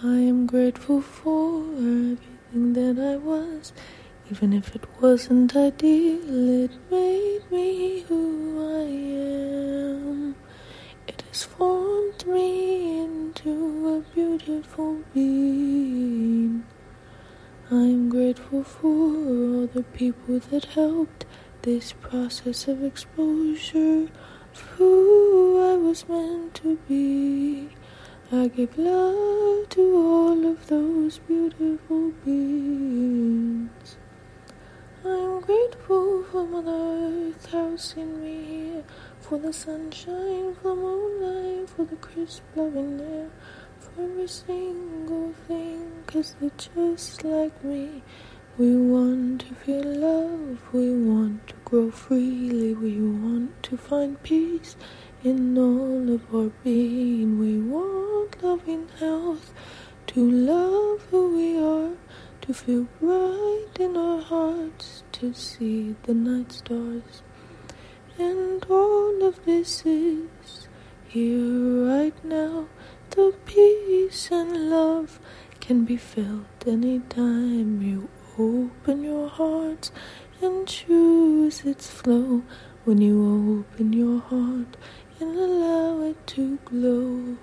I am grateful for everything that I was, even if it wasn't ideal, it made me who I am. It has formed me into a beautiful being. I am grateful for all the people that helped this process of exposure of who I was meant to be. I give love to all of those beautiful beings. I'm grateful for Mother Earth housing me here, for the sunshine, for the moonlight, for the crisp loving air, for every single thing, cause they're just like me. We want to feel love, we want to grow freely, we want to find peace in all of our being. We want to love who we are, to feel right in our hearts, to see the night stars. And all of this is here right now. The peace and love can be felt anytime you open your heart and choose its flow. When you open your heart and allow it to glow.